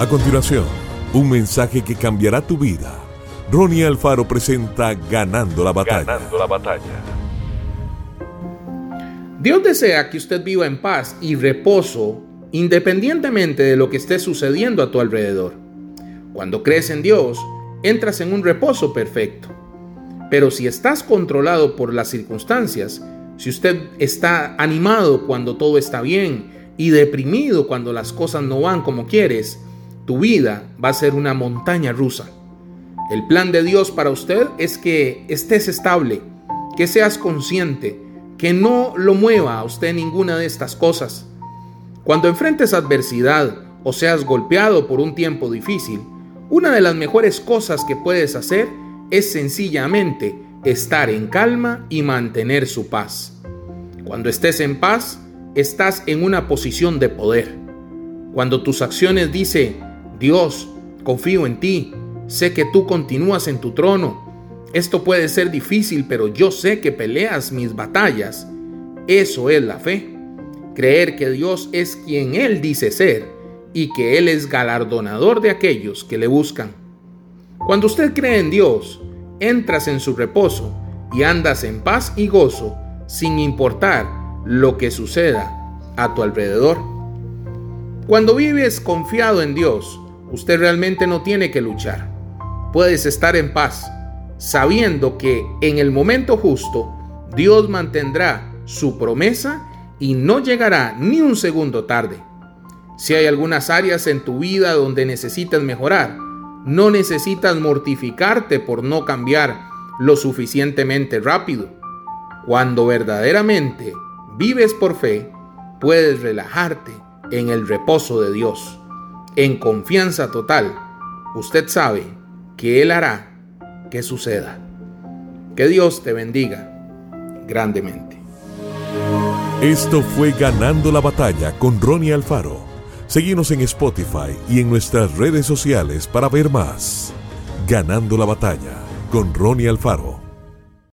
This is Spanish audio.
A continuación, un mensaje que cambiará tu vida. Ronnie Alfaro presenta Ganando la batalla. Ganando la batalla. Dios desea que usted viva en paz y reposo independientemente de lo que esté sucediendo a tu alrededor. Cuando crees en Dios, entras en un reposo perfecto. Pero si estás controlado por las circunstancias, si usted está animado cuando todo está bien y deprimido cuando las cosas no van como quieres, tu vida va a ser una montaña rusa. El plan de Dios para usted es que estés estable, que seas consciente, que no lo mueva a usted ninguna de estas cosas. Cuando enfrentes adversidad o seas golpeado por un tiempo difícil, una de las mejores cosas que puedes hacer es sencillamente estar en calma y mantener su paz. Cuando estés en paz, estás en una posición de poder. Cuando tus acciones dicen, Dios, confío en ti, sé que tú continúas en tu trono. Esto puede ser difícil, pero yo sé que peleas mis batallas. Eso es la fe. Creer que Dios es quien Él dice ser y que Él es galardonador de aquellos que le buscan. Cuando usted cree en Dios, entras en su reposo y andas en paz y gozo sin importar lo que suceda a tu alrededor. Cuando vives confiado en Dios, usted realmente no tiene que luchar. Puedes estar en paz, sabiendo que en el momento justo Dios mantendrá su promesa y no llegará ni un segundo tarde. Si hay algunas áreas en tu vida donde necesitas mejorar, no necesitas mortificarte por no cambiar lo suficientemente rápido. Cuando verdaderamente vives por fe, puedes relajarte en el reposo de Dios en confianza total, usted sabe que Él hará que suceda. Que Dios te bendiga grandemente. Esto fue Ganando la Batalla con Ronnie Alfaro. Seguimos en Spotify y en nuestras redes sociales para ver más. Ganando la Batalla con Ronnie Alfaro.